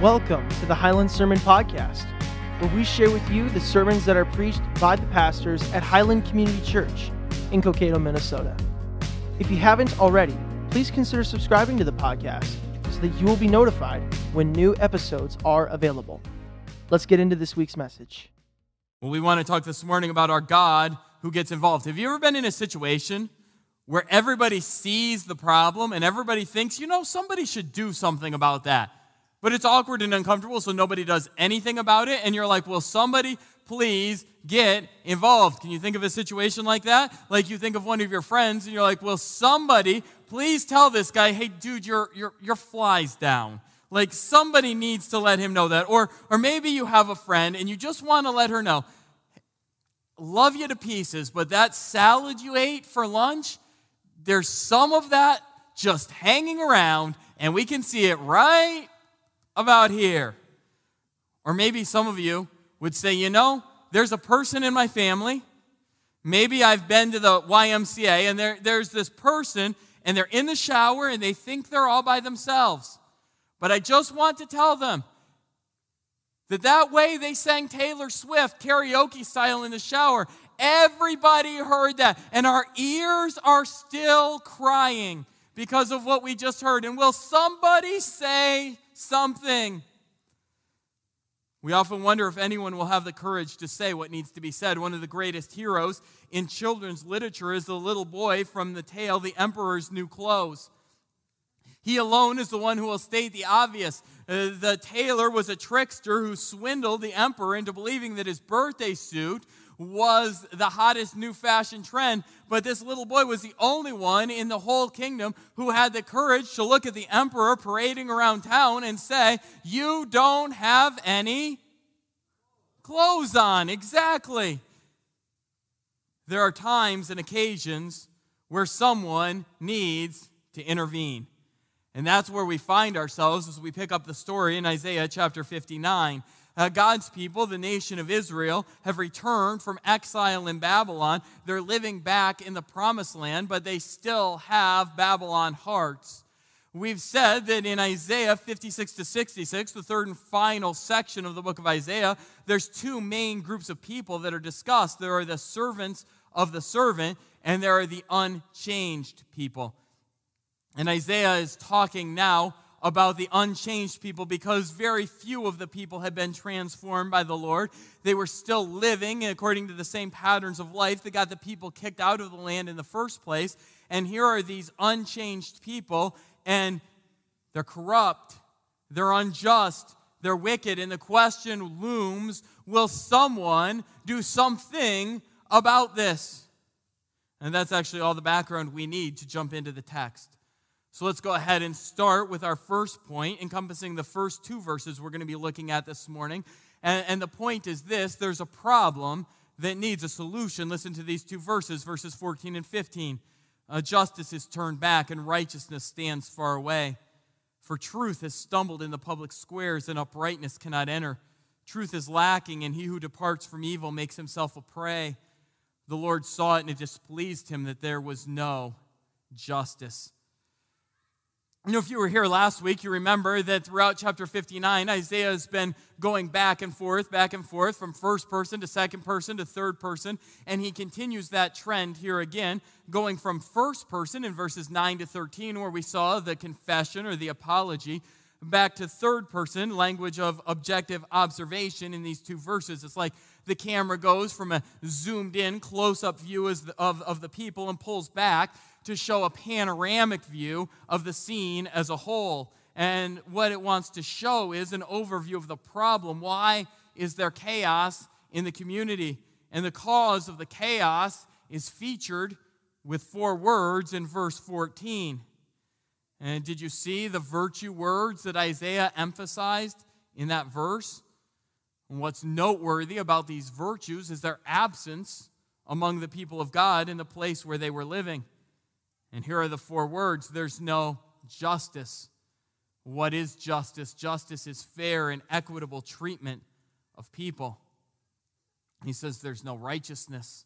Welcome to the Highland Sermon Podcast, where we share with you the sermons that are preached by the pastors at Highland Community Church in Cokato, Minnesota. If you haven't already, please consider subscribing to the podcast so that you will be notified when new episodes are available. Let's get into this week's message. Well, we want to talk this morning about our God who gets involved. Have you ever been in a situation where everybody sees the problem and everybody thinks, you know, somebody should do something about that? But it's awkward and uncomfortable, so nobody does anything about it. And you're like, will somebody please get involved? Can you think of a situation like that? Like you think of one of your friends and you're like, will somebody please tell this guy, hey, dude, your, your, your fly's down. Like somebody needs to let him know that. Or, or maybe you have a friend and you just want to let her know, love you to pieces, but that salad you ate for lunch, there's some of that just hanging around, and we can see it right about here. Or maybe some of you would say, you know, there's a person in my family. Maybe I've been to the YMCA and there, there's this person and they're in the shower and they think they're all by themselves. But I just want to tell them that that way they sang Taylor Swift karaoke style in the shower. Everybody heard that. And our ears are still crying because of what we just heard. And will somebody say something? We often wonder if anyone will have the courage to say what needs to be said. One of the greatest heroes in children's literature is the little boy from the tale, The Emperor's New Clothes. He alone is the one who will state the obvious. Uh, the tailor was a trickster who swindled the emperor into believing that his birthday suit was the hottest new fashion trend, but this little boy was the only one in the whole kingdom who had the courage to look at the emperor parading around town and say, You don't have any clothes on. Exactly. There are times and occasions where someone needs to intervene. And that's where we find ourselves as we pick up the story in Isaiah chapter 59 uh, God's people, the nation of Israel, have returned from exile in Babylon. They're living back in the promised land, but they still have Babylon hearts. We've said that in Isaiah 56 to 66, the third and final section of the book of Isaiah, there's two main groups of people that are discussed. There are the servants of the servant, and there are the unchanged people. And Isaiah is talking now about the unchanged people because very few of the people had been transformed by the Lord. They were still living according to the same patterns of life that got the people kicked out of the land in the first place. And here are these unchanged people, and they're corrupt, they're unjust, they're wicked. And the question looms will someone do something about this? And that's actually all the background we need to jump into the text. So let's go ahead and start with our first point, encompassing the first two verses we're going to be looking at this morning. And, and, the point is this there's a problem that needs a solution. Listen to these two verses, verses 14 and 15. Uh, justice is turned back, and righteousness stands far away. For truth has stumbled in the public squares, and uprightness cannot enter. Truth is lacking, and he who departs from evil makes himself a prey. The Lord saw it, and it displeased him that there was no justice. You know, if you were here last week, you remember that throughout chapter 59, Isaiah has been going back and forth, back and forth from first person to second person to third person. And he continues that trend here again, going from first person in verses 9 to 13, where we saw the confession or the apology, back to third person, language of objective observation in these two verses. It's like the camera goes from a zoomed in, close up view of, of the people and pulls back to show a panoramic view of the scene as a whole. And what it wants to show is an overview of the problem. Why is there chaos in the community? And the cause of the chaos is featured with four words in verse 14. And did you see the virtue words that Isaiah emphasized in that verse? And what's noteworthy about these virtues is their absence among the people of God in the place where they were living. And here are the four words there's no justice. What is justice? Justice is fair and equitable treatment of people. He says there's no righteousness.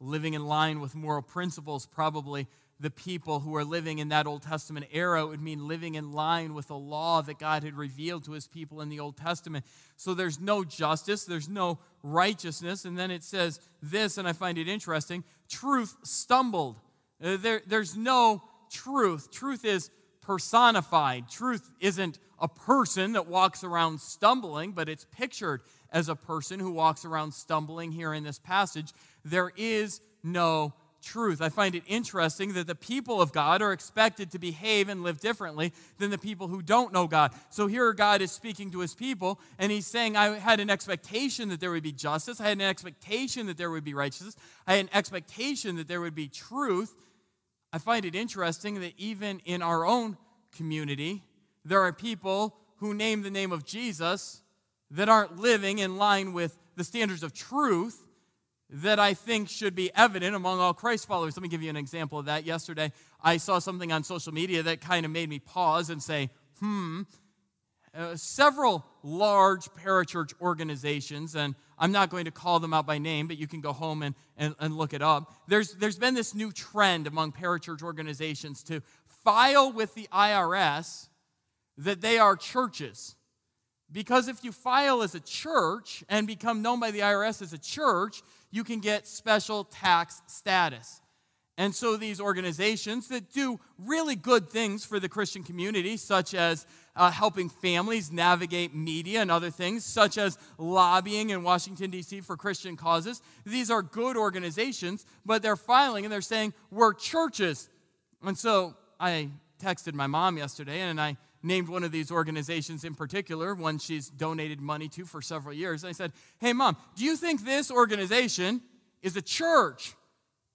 Living in line with moral principles, probably the people who are living in that Old Testament era. Would mean living in line with the law that God had revealed to his people in the Old Testament. So there's no justice, there's no righteousness. And then it says this, and I find it interesting truth stumbled. Uh, there, there's no truth. Truth is personified. Truth isn't a person that walks around stumbling, but it's pictured as a person who walks around stumbling here in this passage. There is no truth. I find it interesting that the people of God are expected to behave and live differently than the people who don't know God. So here God is speaking to his people, and he's saying, I had an expectation that there would be justice. I had an expectation that there would be righteousness. I had an expectation that there would be truth. I find it interesting that even in our own community, there are people who name the name of Jesus that aren't living in line with the standards of truth that I think should be evident among all Christ followers. Let me give you an example of that. Yesterday, I saw something on social media that kind of made me pause and say, hmm. Uh, several large parachurch organizations, and I'm not going to call them out by name, but you can go home and, and, and look it up. There's, there's been this new trend among parachurch organizations to file with the IRS that they are churches. Because if you file as a church and become known by the IRS as a church, you can get special tax status. And so these organizations that do really good things for the Christian community, such as uh, helping families navigate media and other things, such as lobbying in Washington, D.C. for Christian causes, these are good organizations, but they're filing and they're saying, we're churches. And so I texted my mom yesterday and I named one of these organizations in particular, one she's donated money to for several years. And I said, Hey, mom, do you think this organization is a church?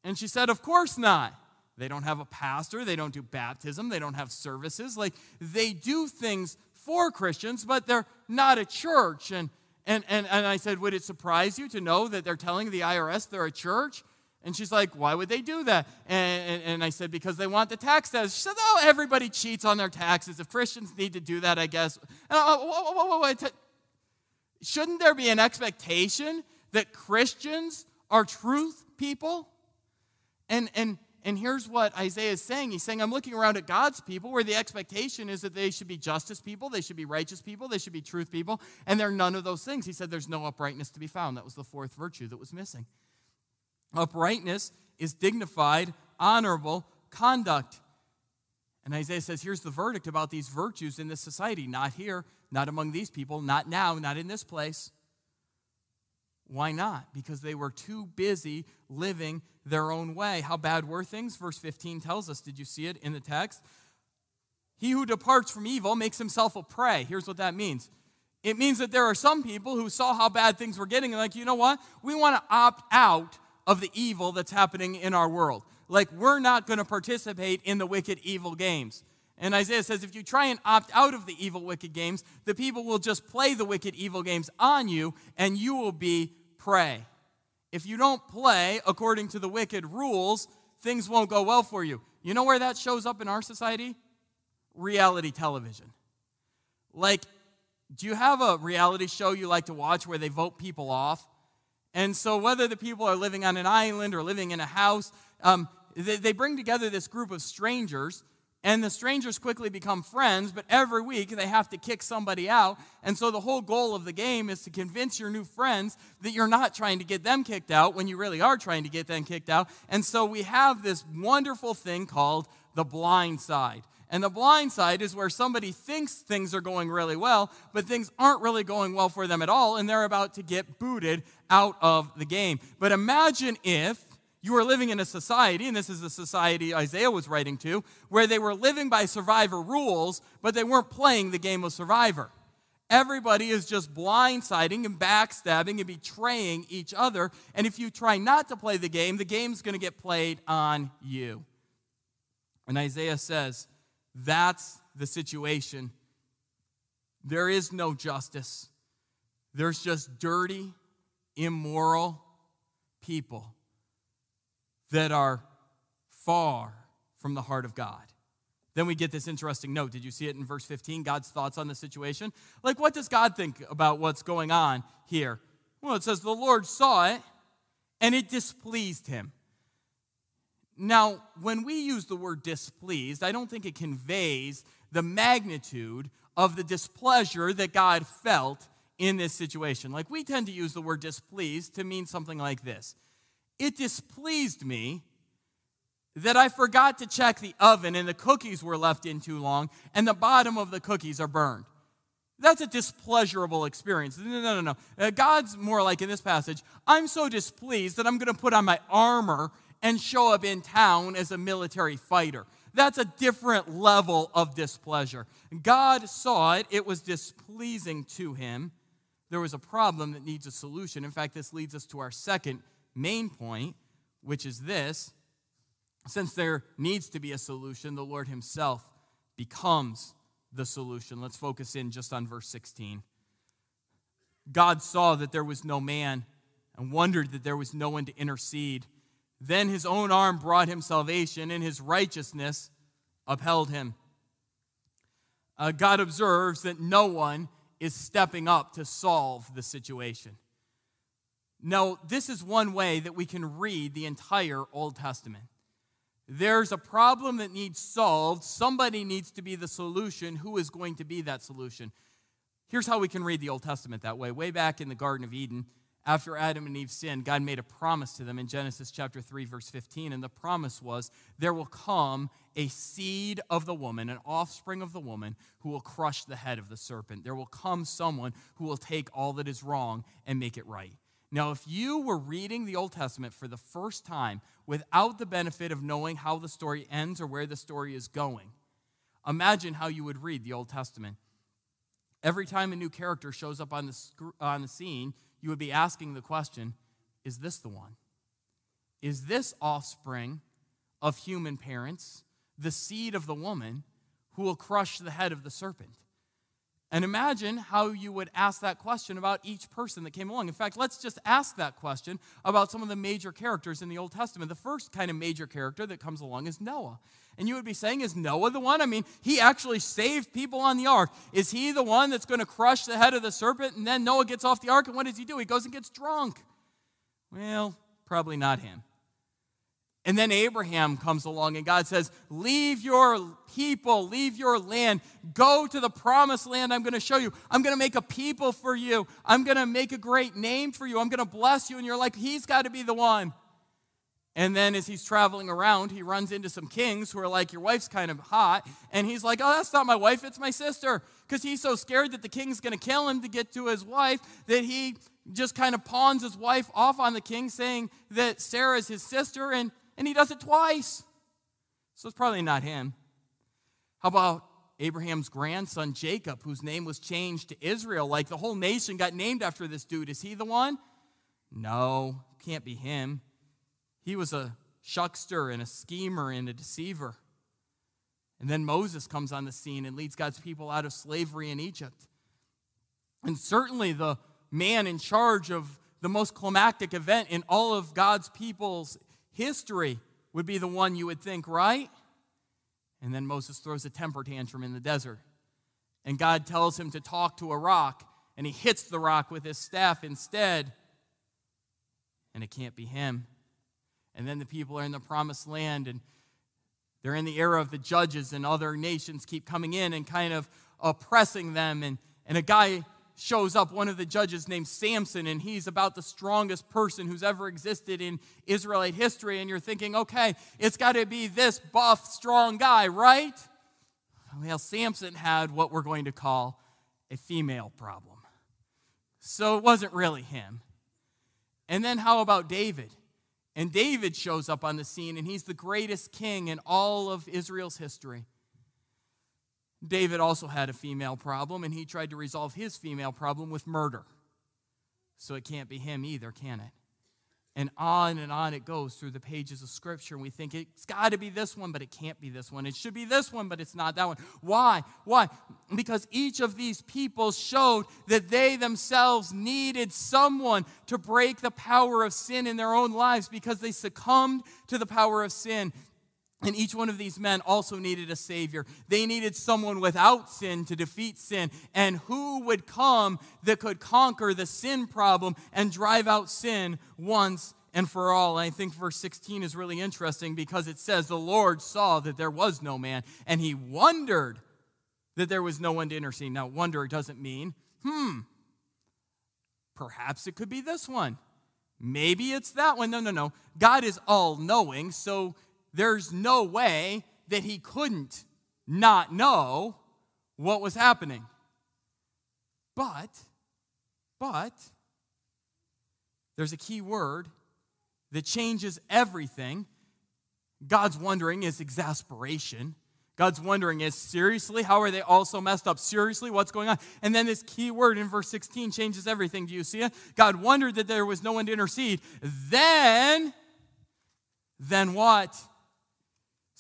And she said, Of course not. They don't have a pastor, they don't do baptism, they don't have services. Like, they do things for Christians, but they're not a church. And, and, and, and I said, Would it surprise you to know that they're telling the IRS they're a church? And she's like, why would they do that? And, and, and, I said, because they want the tax status. She said, oh, everybody cheats on their taxes. If Christians need to do that, I guess. Uh, Shouldn't there be an expectation that Christians are truth people? And, and, and here's what Isaiah is saying. He's saying, I'm looking around at God's people where the expectation is that they should be justice people, they should be righteous people, they should be truth people, and they're none of those things. He said, There's no uprightness to be found. That was the fourth virtue that was missing. Uprightness is dignified, honorable conduct. And Isaiah says, here's the verdict about these virtues in this society. Not here, not among these people, not now, not in this place. Why not? Because they were too busy living their own way. How bad were things? Verse 15 tells us. Did you see it in the text? He who departs from evil makes himself a prey. Here's what that means it means that there are some people who saw how bad things were getting and, like, you know what? We want to opt out of the evil that's happening in our world. Like, we're not going to participate in the wicked, evil games. And Isaiah says, if you try and opt out of the evil, wicked games, the people will just play the wicked, evil games on you, and you will be prey. If you don't play according to the wicked rules, things won't go well for you. You know where that shows up in our society? Reality television. Like, do you have a reality show you like to watch where they vote people off? And so, whether the people are living on an island or living in a house, um, they, they bring together this group of strangers, and the strangers quickly become friends, but every week they have to kick somebody out. And so, the whole goal of the game is to convince your new friends that you're not trying to get them kicked out when you really are trying to get them kicked out. And so, we have this wonderful thing called the blind side. And the blind side is where somebody thinks things are going really well, but things aren't really going well for them at all, and they're about to get booted out of the game. But imagine if you are living in a society, and this is the society Isaiah was writing to, where they were living by survivor rules, but they weren't playing the game of survivor. Everybody is just blindsiding and backstabbing and betraying each other. And if you try not to play the game, the game's going to get played on you. And Isaiah says, that's the situation. There is no justice. There's just dirty, immoral people that are far from the heart of God. Then we get this interesting note. Did you see it in verse 15? God's thoughts on the situation? Like, what does God think about what's going on here? Well, it says, The Lord saw it and it displeased him. Now, when we use the word displeased, I don't think it conveys the magnitude of the displeasure that God felt in this situation. Like we tend to use the word displeased to mean something like this It displeased me that I forgot to check the oven and the cookies were left in too long and the bottom of the cookies are burned. That's a displeasurable experience. No, no, no, no. Uh, God's more like in this passage I'm so displeased that I'm going to put on my armor and show up in town as a military fighter. That's a different level of displeasure. God saw it, it was displeasing to him. There was a problem that needs a solution. In fact, this leads us to our second main point, which is this since there needs to be a solution, the Lord Himself becomes the solution. Let's focus in just on verse 16. God saw that there was no man and wondered that there was no one to intercede. Then his own arm brought him salvation, and his righteousness upheld him. Uh, God observes that no one is stepping up to solve the situation. Now, this is one way that we can read the entire Old Testament. There's a problem that needs solved. Somebody needs to be the solution. Who is going to be that solution? Here's how we can read the Old Testament that way. Way back in the Garden of Eden, after Adam and Eve sinned, God made a promise to them in Genesis chapter 3, verse 15. And the promise was there will come a seed of the woman, an offspring of the woman, who will crush the head of the serpent. There will come someone who will take all that is wrong and make it right. Now, if you were reading the Old Testament for the first time without the benefit of knowing how the story ends or where the story is going, imagine how you would read the Old Testament. Every time a new character shows up on the, on the scene, you would be asking the question Is this the one? Is this offspring of human parents, the seed of the woman, who will crush the head of the serpent? And imagine how you would ask that question about each person that came along. In fact, let's just ask that question about some of the major characters in the Old Testament. The first kind of major character that comes along is Noah. And you would be saying, is Noah the one? I mean, he actually saved people on the ark. Is he the one that's going to crush the head of the serpent? And then Noah gets off the ark, and what does he do? He goes and gets drunk. Well, probably not him. And then Abraham comes along and God says, Leave your people, leave your land, go to the promised land I'm going to show you. I'm going to make a people for you. I'm going to make a great name for you. I'm going to bless you. And you're like, He's got to be the one. And then as he's traveling around, he runs into some kings who are like, Your wife's kind of hot. And he's like, Oh, that's not my wife, it's my sister. Because he's so scared that the king's going to kill him to get to his wife that he just kind of pawns his wife off on the king, saying that Sarah is his sister. And and he does it twice. So it's probably not him. How about Abraham's grandson Jacob, whose name was changed to Israel? Like the whole nation got named after this dude. Is he the one? No, can't be him. He was a shuckster and a schemer and a deceiver. And then Moses comes on the scene and leads God's people out of slavery in Egypt. And certainly the man in charge of the most climactic event in all of God's people's history would be the one you would think, right? And then Moses throws a temper tantrum in the desert. And God tells him to talk to a rock, and he hits the rock with his staff instead. And it can't be him. And then the people are in the promised land, and they're in the era of the judges, and other nations keep coming in and kind of oppressing them. And, and a guy shows up one of the judges named Samson, and he's about the strongest person who's ever existed in Israelite history. And you're thinking, okay, it's got to be this buff, strong guy, right? Well, Samson had what we're going to call a female problem. So it wasn't really him. And then how about David? And David shows up on the scene, and he's the greatest king in all of Israel's history. David also had a female problem, and he tried to resolve his female problem with murder. So it can't be him either, can it? And on and on it goes through the pages of Scripture, and we think it's got to be this one, but it can't be this one. It should be this one, but it's not that one. Why? Why? Because each of these people showed that they themselves needed someone to break the power of sin in their own lives because they succumbed to the power of sin. And each one of these men also needed a Savior. They needed someone without sin to defeat sin. And who would come that could conquer the sin problem and drive out sin once and for all. And I think verse 16 is really interesting because it says, The Lord saw that there was no man, and he wondered that there was no one to intercede. Now, wonder doesn't mean, hmm, perhaps it could be this one. Maybe it's that one. No, no, no. God is all knowing, so there's no way that he couldn't not know what was happening. But, but, there's a key word that changes everything. God's wondering is exasperation. God's wondering is seriously, how are they all so messed up? Seriously, what's going on? And then this key word in verse 16 changes everything. Do you see it? God wondered that there was no one to intercede. Then, then what?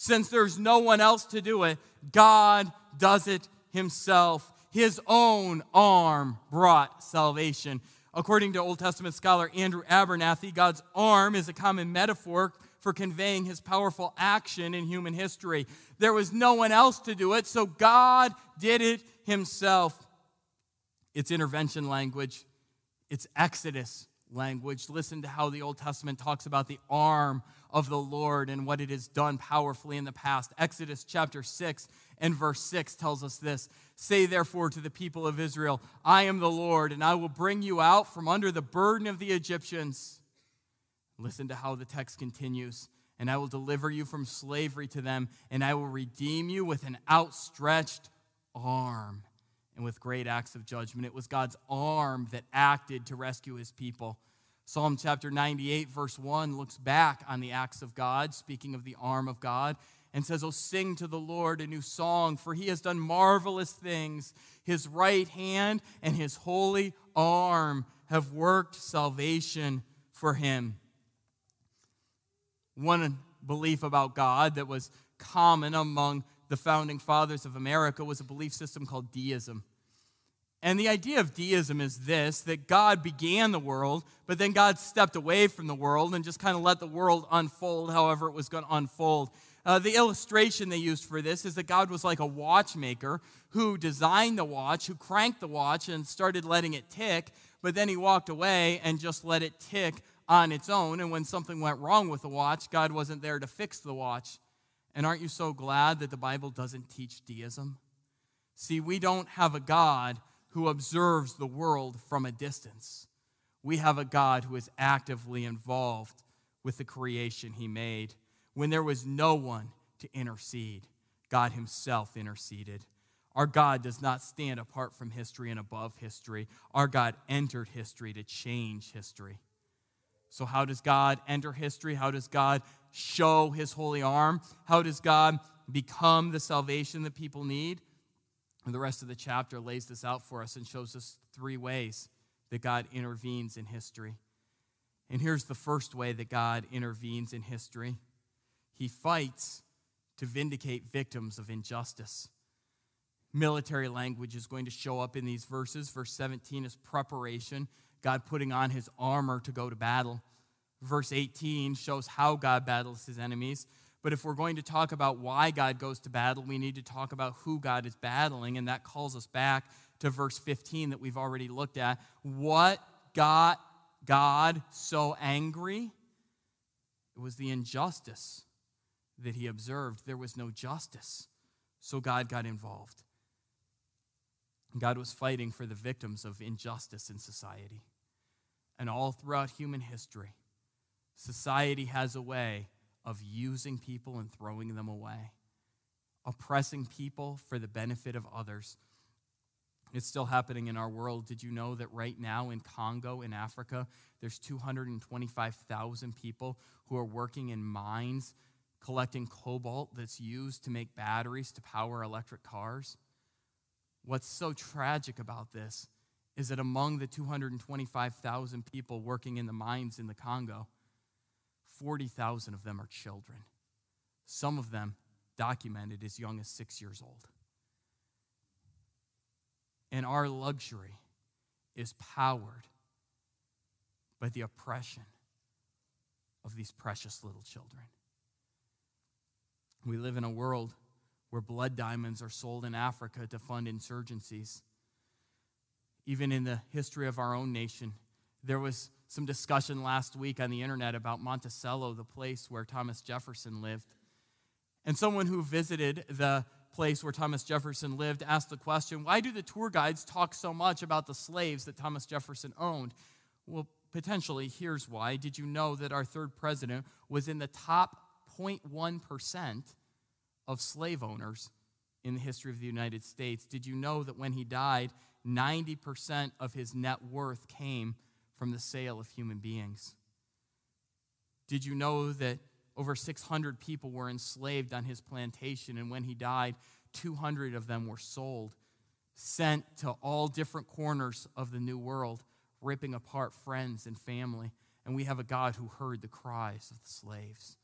Since there's no one else to do it, God does it himself. His own arm brought salvation. According to Old Testament scholar Andrew Abernethy, God's arm is a common metaphor for conveying his powerful action in human history. There was no one else to do it, so God did it himself. It's intervention language, it's Exodus language. Listen to how the Old Testament talks about the arm of the Lord and what it has done powerfully in the past. Exodus chapter 6 and verse 6 tells us this Say therefore to the people of Israel, I am the Lord, and I will bring you out from under the burden of the Egyptians. Listen to how the text continues. And I will deliver you from slavery to them, and I will redeem you with an outstretched arm and with great acts of judgment. It was God's arm that acted to rescue his people. Psalm chapter 98, verse 1, looks back on the acts of God, speaking of the arm of God, and says, Oh, sing to the Lord a new song, for he has done marvelous things. His right hand and his holy arm have worked salvation for him. One belief about God that was common among the founding fathers of America was a belief system called deism. And the idea of deism is this that God began the world, but then God stepped away from the world and just kind of let the world unfold however it was going to unfold. Uh, the illustration they used for this is that God was like a watchmaker who designed the watch, who cranked the watch and started letting it tick, but then he walked away and just let it tick on its own. And when something went wrong with the watch, God wasn't there to fix the watch. And aren't you so glad that the Bible doesn't teach deism? See, we don't have a God who observes the world from a distance. We have a God who is actively involved with the creation he made. When there was no one to intercede, God himself interceded. Our God does not stand apart from history and above history. Our God entered history to change history. So, how does God enter history? How does God show his holy arm? How does God become the salvation that people need? And the rest of the chapter lays this out for us and shows us three ways that God intervenes in history. And here's the first way that God intervenes in history He fights to vindicate victims of injustice. Military language is going to show up in these verses. Verse 17 is preparation, God putting on his armor to go to battle. Verse 18 shows how God battles his enemies. But if we're going to talk about why God goes to battle, we need to talk about who God is battling, and that calls us back to verse 15 that we've already looked at. What got God so angry? It was the injustice that he observed. There was no justice, so God got involved. God was fighting for the victims of injustice in society. And all throughout human history, society has a way of using people and throwing them away, oppressing people for the benefit of others. It's still happening in our world. Did you know that right now in Congo, in Africa, there's 225,000 people who are working in mines collecting cobalt that's used to make batteries to power electric cars? What's so tragic about this is that among the 225,000 people working in the mines in the Congo, 40,000 of them are children. Some of them documented as young as six years old. And our luxury is powered by the oppression of these precious little children. We live in a world where blood diamonds are sold in Africa to fund insurgencies. Even in the history of our own nation, There was some discussion last week on the internet about Monticello, the place where Thomas Jefferson lived. And someone who visited the place where Thomas Jefferson lived asked the question why do the tour guides talk so much about the slaves that Thomas Jefferson owned? Well, potentially, here's why. Did you know that our third president was in the top 0.1% of slave owners in the history of the United States? Did you know that when he died, 90% of his net worth came from the sale of human beings? Did you know that over 600 people were enslaved on his plantation, and when he died, 200 of them were sold, sent to all different corners of the New World, ripping apart friends and family. And we have a God who heard the cries of the slaves.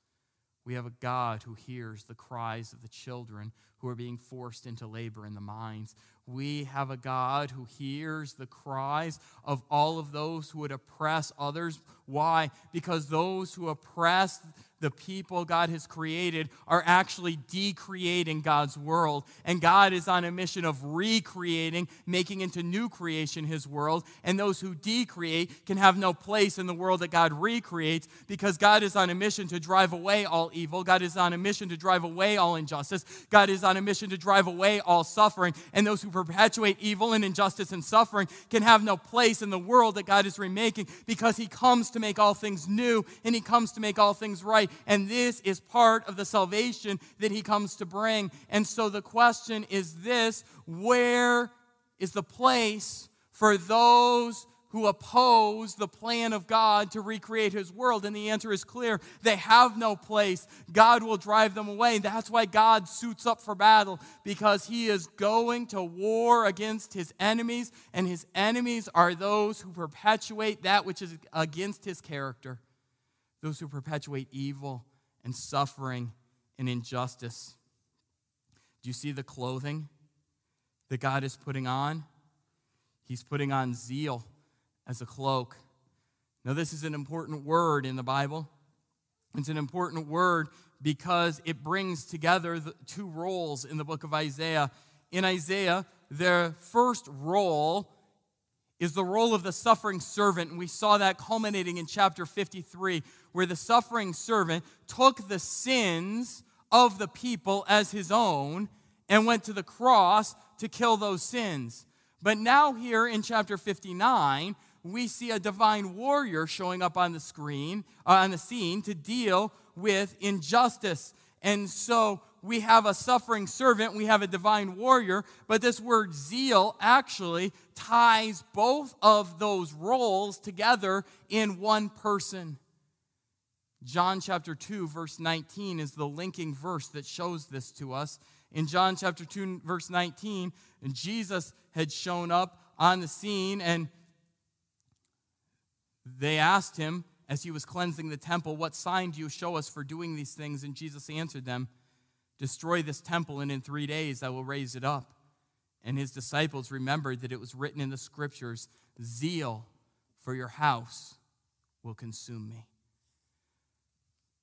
We have a God who hears the cries of the children who are being forced into labor in the mines. We have a God who hears the cries of all of those who would oppress others. Why? Because those who oppress the people God has created are actually decreating God's world. And God is on a mission of recreating, making into new creation his world. And those who decreate can have no place in the world that God recreates because God is on a mission to drive away all evil. God is on a mission to drive away all injustice. God is on a mission to drive away all suffering. And those who perpetuate evil and injustice and suffering can have no place in the world that God is remaking because he comes to make all things new and he comes to make all things right and this is part of the salvation that he comes to bring. And so the question is this where is the place for those who oppose the plan of God to recreate his world? And the answer is clear they have no place. God will drive them away. That's why God suits up for battle, because he is going to war against his enemies, and his enemies are those who perpetuate that which is against his character those who perpetuate evil and suffering and injustice. Do you see the clothing that God is putting on? He's putting on zeal as a cloak. Now, this is an important word in the Bible. It's an important word because it brings together the two roles in the book of Isaiah. In Isaiah, the first role is the role of the suffering servant. And we saw that culminating in chapter 53, where the suffering servant took the sins of the people as his own and went to the cross to kill those sins. But now, here in chapter 59, we see a divine warrior showing up on the screen, uh, on the scene to deal with injustice. And so we have a suffering servant, we have a divine warrior, but this word zeal actually ties both of those roles together in one person. John chapter 2, verse 19 is the linking verse that shows this to us. In John chapter 2, verse 19, Jesus had shown up on the scene and they asked him as he was cleansing the temple, What sign do you show us for doing these things? And Jesus answered them, Destroy this temple, and in three days I will raise it up. And his disciples remembered that it was written in the scriptures Zeal for your house will consume me.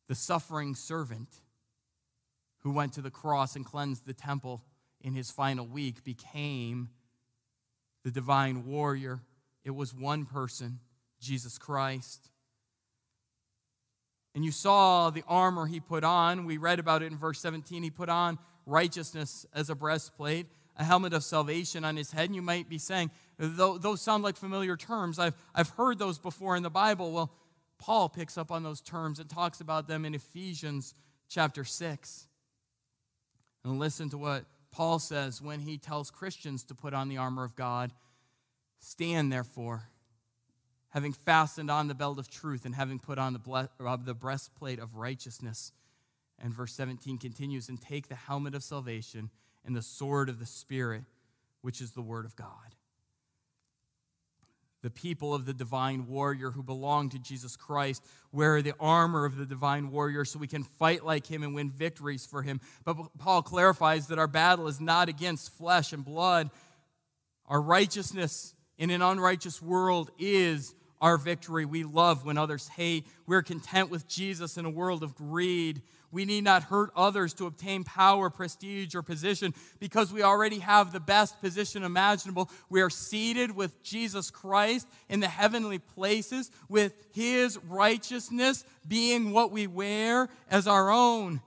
The suffering servant who went to the cross and cleansed the temple in his final week became the divine warrior. It was one person, Jesus Christ. And you saw the armor he put on. We read about it in verse 17. He put on righteousness as a breastplate, a helmet of salvation on his head. And you might be saying, those sound like familiar terms. I've, I've heard those before in the Bible. Well, Paul picks up on those terms and talks about them in Ephesians chapter 6. And listen to what Paul says when he tells Christians to put on the armor of God. Stand, therefore having fastened on the belt of truth and having put on the, ble- the breastplate of righteousness. And verse 17 continues, and take the helmet of salvation and the sword of the Spirit, which is the word of God. The people of the divine warrior who belong to Jesus Christ wear the armor of the divine warrior so we can fight like him and win victories for him. But Paul clarifies that our battle is not against flesh and blood. Our righteousness in an unrighteous world is our victory. We love when others hate. We're content with Jesus in a world of greed. We need not hurt others to obtain power, prestige, or position because we already have the best position imaginable. We are seated with Jesus Christ in the heavenly places, with his righteousness being what we wear as our own.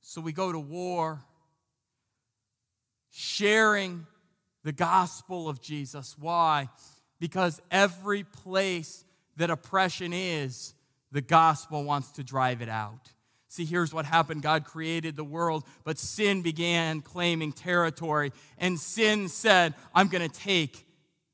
So we go to war, sharing the gospel of Jesus. Why? Because every place that oppression is, the gospel wants to drive it out. See, here's what happened God created the world, but sin began claiming territory. And sin said, I'm going to take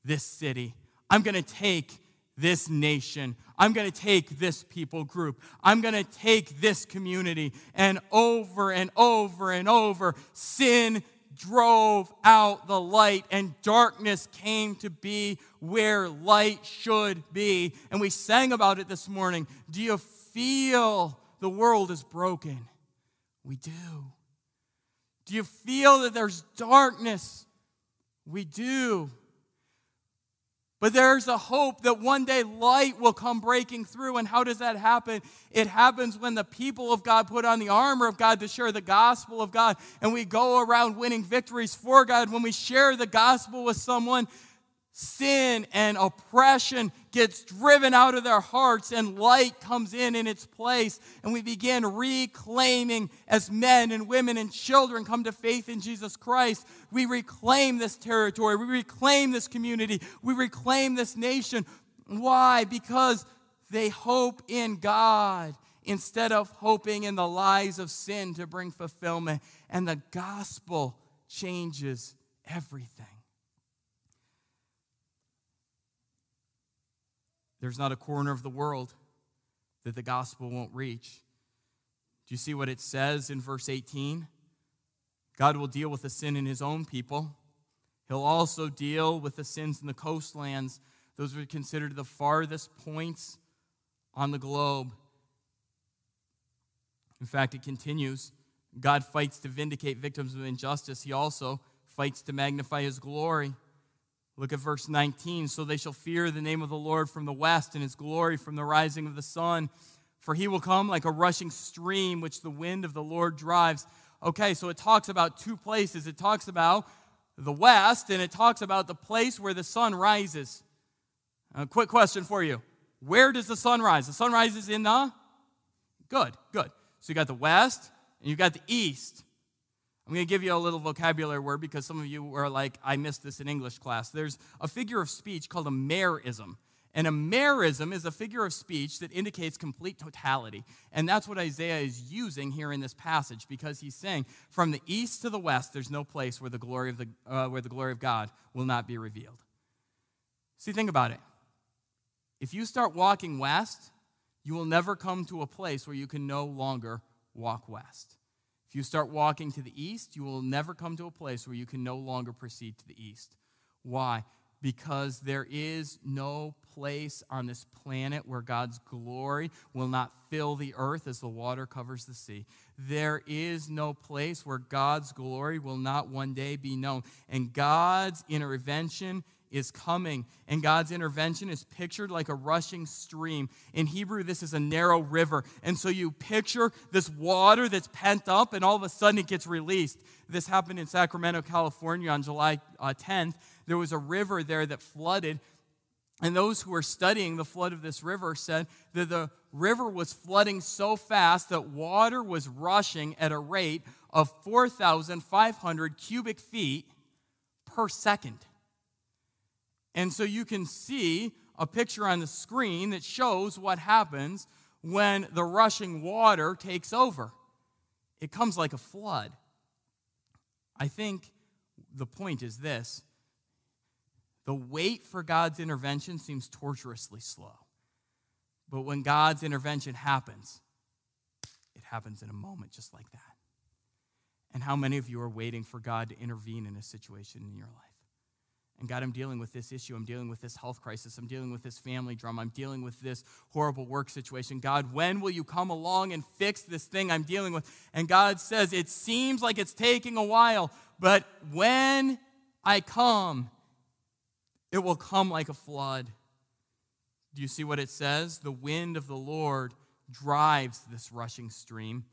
this city, I'm going to take this nation. I'm going to take this people group. I'm going to take this community. And over and over and over, sin drove out the light, and darkness came to be where light should be. And we sang about it this morning. Do you feel the world is broken? We do. Do you feel that there's darkness? We do. But there's a hope that one day light will come breaking through. And how does that happen? It happens when the people of God put on the armor of God to share the gospel of God. And we go around winning victories for God. When we share the gospel with someone, sin and oppression gets driven out of their hearts and light comes in in its place and we begin reclaiming as men and women and children come to faith in jesus christ. We reclaim this territory. We reclaim this community. We reclaim this nation. Why? Because they hope in god instead of hoping in the lies of sin to bring fulfillment and the gospel changes everything There's not a corner of the world that the gospel won't reach. Do you see what it says in verse 18? God will deal with the sin in his own people. He'll also deal with the sins in the coastlands. Those are considered the farthest points on the globe. In fact, it continues God fights to vindicate victims of injustice, He also fights to magnify His glory. Look at verse 19. So they shall fear the name of the Lord from the west and his glory from the rising of the sun. For he will come like a rushing stream which the wind of the Lord drives. Okay, so it talks about two places. It talks about the west and it talks about the place where the sun rises. A quick question for you Where does the sun rise? The sun rises in the? Good, good. So you got the west and you got the east. I'm going to give you a little vocabulary word because some of you are like, I missed this in English class. There's a figure of speech called a merism. And a merism is a figure of speech that indicates complete totality. And that's what Isaiah is using here in this passage because he's saying, from the east to the west, there's no place where the glory of, the, uh, where the glory of God will not be revealed. See, think about it. If you start walking west, you will never come to a place where you can no longer walk west. If you start walking to the east, you will never come to a place where you can no longer proceed to the east. Why? Because there is no place on this planet where God's glory will not fill the earth as the water covers the sea. There is no place where God's glory will not one day be known. And God's intervention is coming, and God's intervention is pictured like a rushing stream. In Hebrew, this is a narrow river. And so you picture this water that's pent up, and all of a sudden it gets released. This happened in Sacramento, California on July uh, 10th. There was a river there that flooded. And those who were studying the flood of this river said that the river was flooding so fast that water was rushing at a rate of 4,500 cubic feet per second. And so you can see a picture on the screen that shows what happens when the rushing water takes over. It comes like a flood. I think the point is this the wait for God's intervention seems torturously slow. But when God's intervention happens, it happens in a moment just like that. And how many of you are waiting for God to intervene in a situation in your life? And God, I'm dealing with this issue. I'm dealing with this health crisis. I'm dealing with this family drama. I'm dealing with this horrible work situation. God, when will you come along and fix this thing I'm dealing with? And God says, It seems like it's taking a while, but when I come, it will come like a flood. Do you see what it says? The wind of the Lord drives this rushing stream.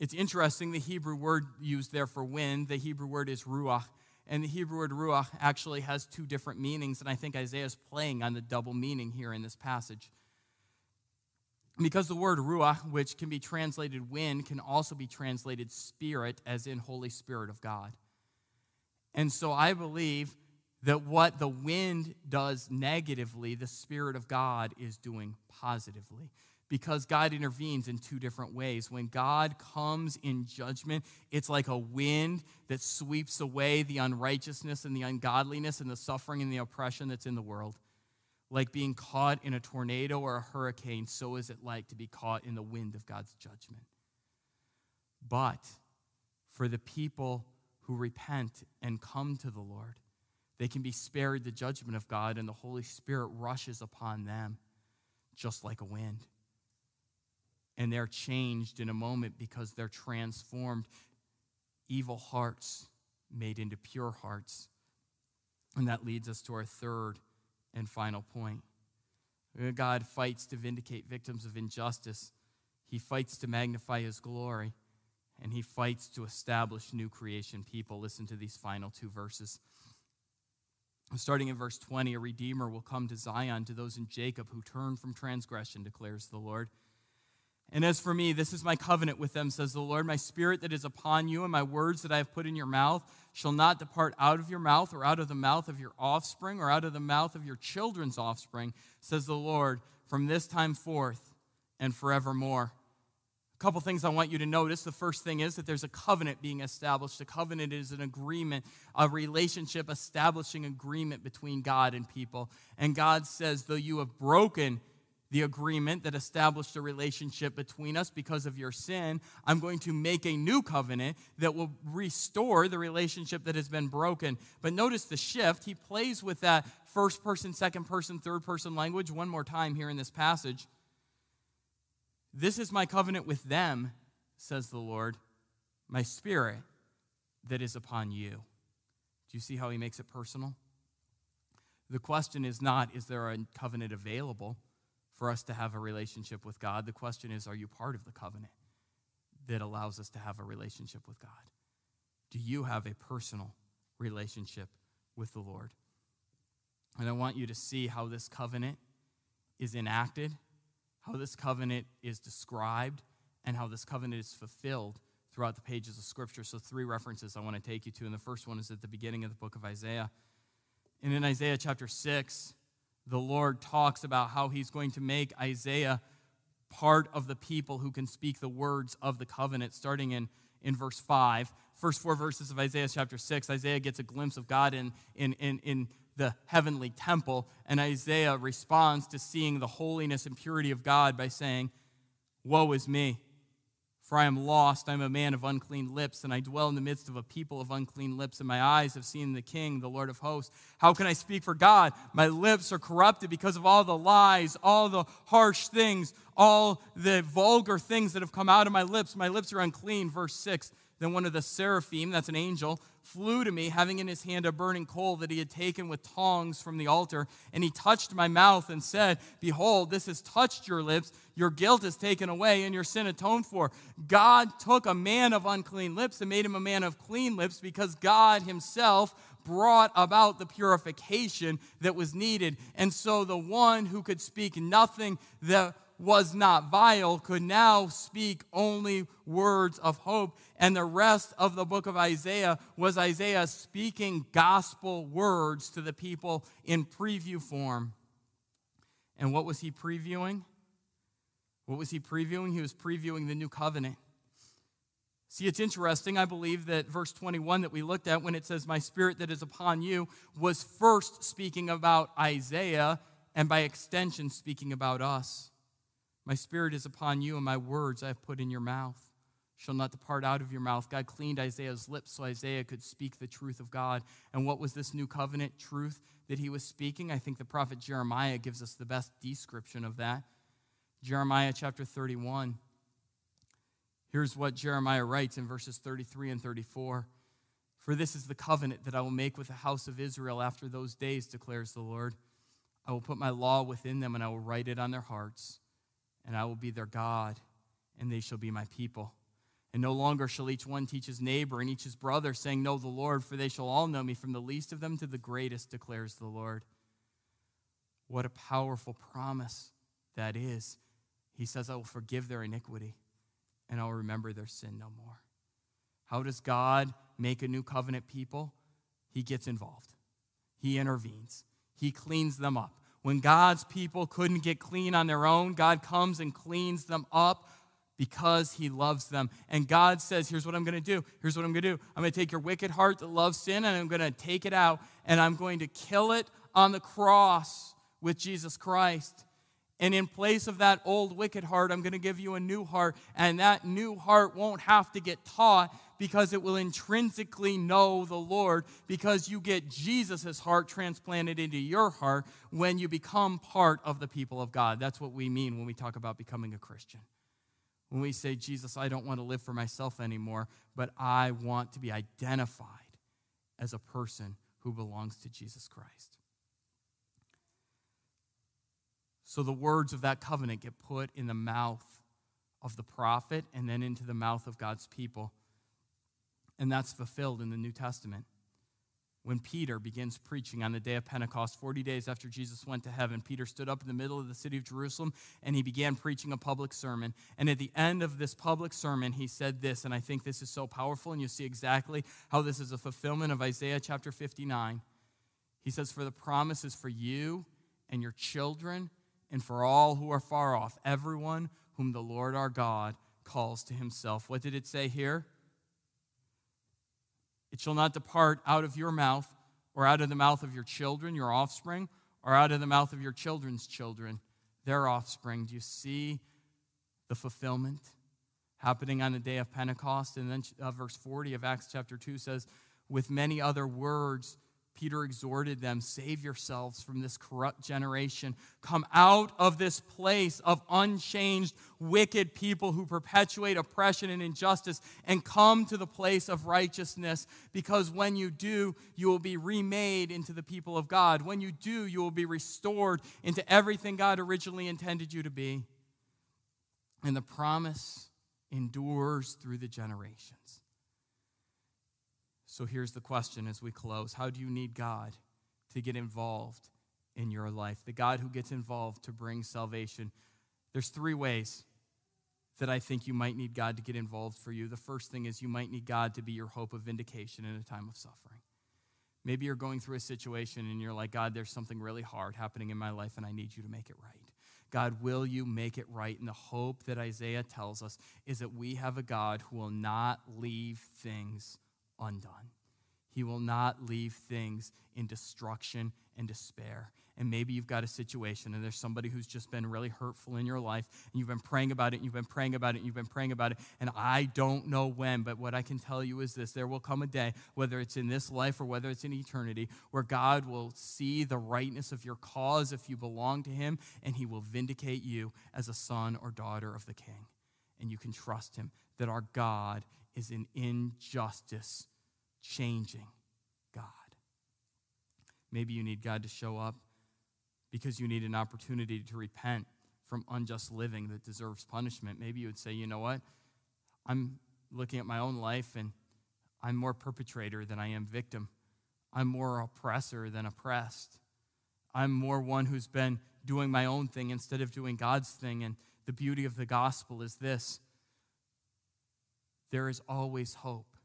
It's interesting, the Hebrew word used there for wind, the Hebrew word is ruach. And the Hebrew word ruach actually has two different meanings, and I think Isaiah is playing on the double meaning here in this passage. Because the word ruach, which can be translated wind, can also be translated spirit, as in Holy Spirit of God. And so I believe that what the wind does negatively, the Spirit of God is doing positively because God intervenes in two different ways. When God comes in judgment, it's like a wind that sweeps away the unrighteousness and the ungodliness and the suffering and the oppression that's in the world. Like being caught in a tornado or a hurricane, so is it like to be caught in the wind of God's judgment. But for the people who repent and come to the Lord, they can be spared the judgment of God, and the Holy Spirit rushes upon them just like a wind and they're changed in a moment because they're transformed. Evil hearts made into pure hearts. And that leads us to our third and final point. God fights to vindicate victims of injustice, He fights to magnify His glory, and He fights to establish new creation people. Listen to these final two verses. Starting in verse 20, a redeemer will come to Zion to those in Jacob who turn from transgression, declares the Lord. And as for me, this is my covenant with them, says the Lord. My spirit that is upon you and my words that I have put in your mouth shall not depart out of your mouth or out of the mouth of your offspring or out of the mouth of your children's offspring, says the Lord, from this time forth and forevermore. A couple things I want you to notice. The first thing is that there's a covenant being established. A covenant is an agreement, a relationship establishing agreement between God and people. And God says, though you have broken the agreement that established a relationship between us because of your sin, I'm going to make a new covenant that will restore the relationship that has been broken. But notice the shift. He plays with that first person, second person, third person language one more time here in this passage. This is my covenant with them, says the Lord, my spirit that is upon you. Do you see how he makes it personal? The question is not, is there a covenant available? For us to have a relationship with God. The question is, are you part of the covenant that allows us to have a relationship with God? Do you have a personal relationship with the Lord? And I want you to see how this covenant is enacted, how this covenant is described, and how this covenant is fulfilled throughout the pages of Scripture. So, three references I want to take you to. And the first one is at the beginning of the book of Isaiah. And in Isaiah chapter 6, the Lord talks about how he's going to make Isaiah part of the people who can speak the words of the covenant, starting in, in verse 5. First four verses of Isaiah chapter 6, Isaiah gets a glimpse of God in, in, in, in the heavenly temple, and Isaiah responds to seeing the holiness and purity of God by saying, Woe is me! For I am lost, I am a man of unclean lips, and I dwell in the midst of a people of unclean lips, and my eyes have seen the King, the Lord of hosts. How can I speak for God? My lips are corrupted because of all the lies, all the harsh things, all the vulgar things that have come out of my lips. My lips are unclean. Verse 6 Then one of the seraphim, that's an angel, flew to me, having in his hand a burning coal that he had taken with tongs from the altar. And he touched my mouth and said, Behold, this has touched your lips. Your guilt is taken away and your sin atoned for. God took a man of unclean lips and made him a man of clean lips because God himself brought about the purification that was needed. And so the one who could speak nothing that was not vile could now speak only words of hope. And the rest of the book of Isaiah was Isaiah speaking gospel words to the people in preview form. And what was he previewing? What was he previewing? He was previewing the new covenant. See, it's interesting. I believe that verse 21 that we looked at, when it says, My spirit that is upon you, was first speaking about Isaiah and by extension speaking about us. My spirit is upon you, and my words I have put in your mouth shall not depart out of your mouth. God cleaned Isaiah's lips so Isaiah could speak the truth of God. And what was this new covenant truth that he was speaking? I think the prophet Jeremiah gives us the best description of that. Jeremiah chapter 31. Here's what Jeremiah writes in verses 33 and 34. For this is the covenant that I will make with the house of Israel after those days, declares the Lord. I will put my law within them, and I will write it on their hearts and I will be their God, and they shall be my people. And no longer shall each one teach his neighbor and each his brother, saying, Know the Lord, for they shall all know me, from the least of them to the greatest, declares the Lord. What a powerful promise that is. He says, I will forgive their iniquity, and I'll remember their sin no more. How does God make a new covenant people? He gets involved, He intervenes, He cleans them up. When God's people couldn't get clean on their own, God comes and cleans them up because he loves them. And God says, Here's what I'm going to do. Here's what I'm going to do. I'm going to take your wicked heart that loves sin and I'm going to take it out and I'm going to kill it on the cross with Jesus Christ. And in place of that old wicked heart, I'm going to give you a new heart. And that new heart won't have to get taught because it will intrinsically know the Lord because you get Jesus' heart transplanted into your heart when you become part of the people of God. That's what we mean when we talk about becoming a Christian. When we say, Jesus, I don't want to live for myself anymore, but I want to be identified as a person who belongs to Jesus Christ. So the words of that covenant get put in the mouth of the prophet and then into the mouth of God's people. And that's fulfilled in the New Testament. When Peter begins preaching on the day of Pentecost, 40 days after Jesus went to heaven, Peter stood up in the middle of the city of Jerusalem and he began preaching a public sermon. And at the end of this public sermon, he said this, and I think this is so powerful, and you'll see exactly how this is a fulfillment of Isaiah chapter 59. He says, For the promise is for you and your children and for all who are far off, everyone whom the Lord our God calls to himself. What did it say here? It shall not depart out of your mouth, or out of the mouth of your children, your offspring, or out of the mouth of your children's children, their offspring. Do you see the fulfillment happening on the day of Pentecost? And then uh, verse 40 of Acts chapter 2 says, With many other words, Peter exhorted them save yourselves from this corrupt generation. Come out of this place of unchanged, wicked people who perpetuate oppression and injustice and come to the place of righteousness. Because when you do, you will be remade into the people of God. When you do, you will be restored into everything God originally intended you to be. And the promise endures through the generations. So here's the question as we close How do you need God to get involved in your life? The God who gets involved to bring salvation. There's three ways that I think you might need God to get involved for you. The first thing is you might need God to be your hope of vindication in a time of suffering. Maybe you're going through a situation and you're like, God, there's something really hard happening in my life and I need you to make it right. God, will you make it right? And the hope that Isaiah tells us is that we have a God who will not leave things undone. He will not leave things in destruction and despair. And maybe you've got a situation and there's somebody who's just been really hurtful in your life and you've been praying about it and you've been praying about it and you've been praying about it. And I don't know when, but what I can tell you is this there will come a day, whether it's in this life or whether it's in eternity, where God will see the rightness of your cause if you belong to Him and He will vindicate you as a son or daughter of the King. And you can trust Him that our God is an injustice changing God. Maybe you need God to show up because you need an opportunity to repent from unjust living that deserves punishment. Maybe you would say, you know what? I'm looking at my own life and I'm more perpetrator than I am victim. I'm more oppressor than oppressed. I'm more one who's been doing my own thing instead of doing God's thing. And the beauty of the gospel is this there is always hope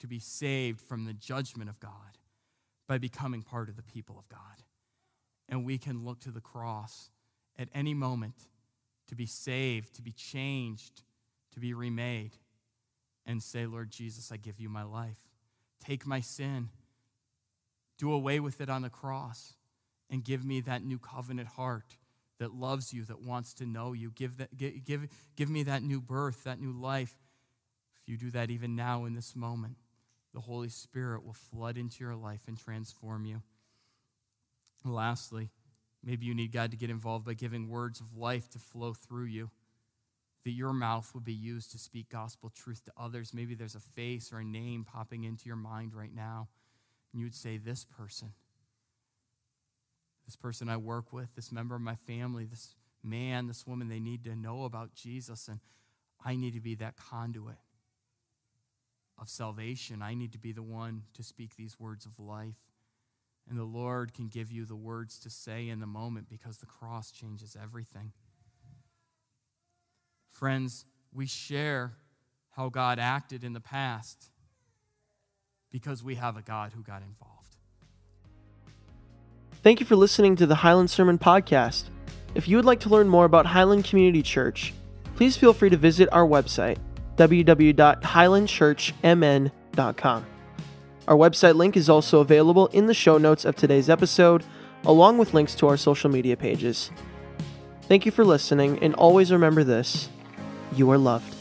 to be saved from the judgment of God by becoming part of the people of God. And we can look to the cross at any moment to be saved, to be changed, to be remade, and say, Lord Jesus, I give you my life. Take my sin, do away with it on the cross, and give me that new covenant heart that loves you, that wants to know you. Give, that, give, give, me that new birth, that new life If you do that even now in this moment, the Holy Spirit will flood into your life and transform you. lastly, maybe you need God to get involved by giving words of life to flow through you, that your mouth would be used to speak gospel truth to others. Maybe there's a face or a name popping into your mind right now, and you would say, This person, this person I work with, this member of my family, this man, this woman, they need to know about Jesus, and I need to be that conduit of salvation. I need to be the one to speak these words of life. And the Lord can give you the words to say in the moment because the cross changes everything. Friends, we share how God acted in the past because we have a God who got involved. Thank you for listening to the Highland Sermon Podcast. If you would like to learn more about Highland Community Church, please feel free to visit our website, www.highlandchurchmn.com. Our website link is also available in the show notes of today's episode, along with links to our social media pages. Thank you for listening, and always remember this you are loved.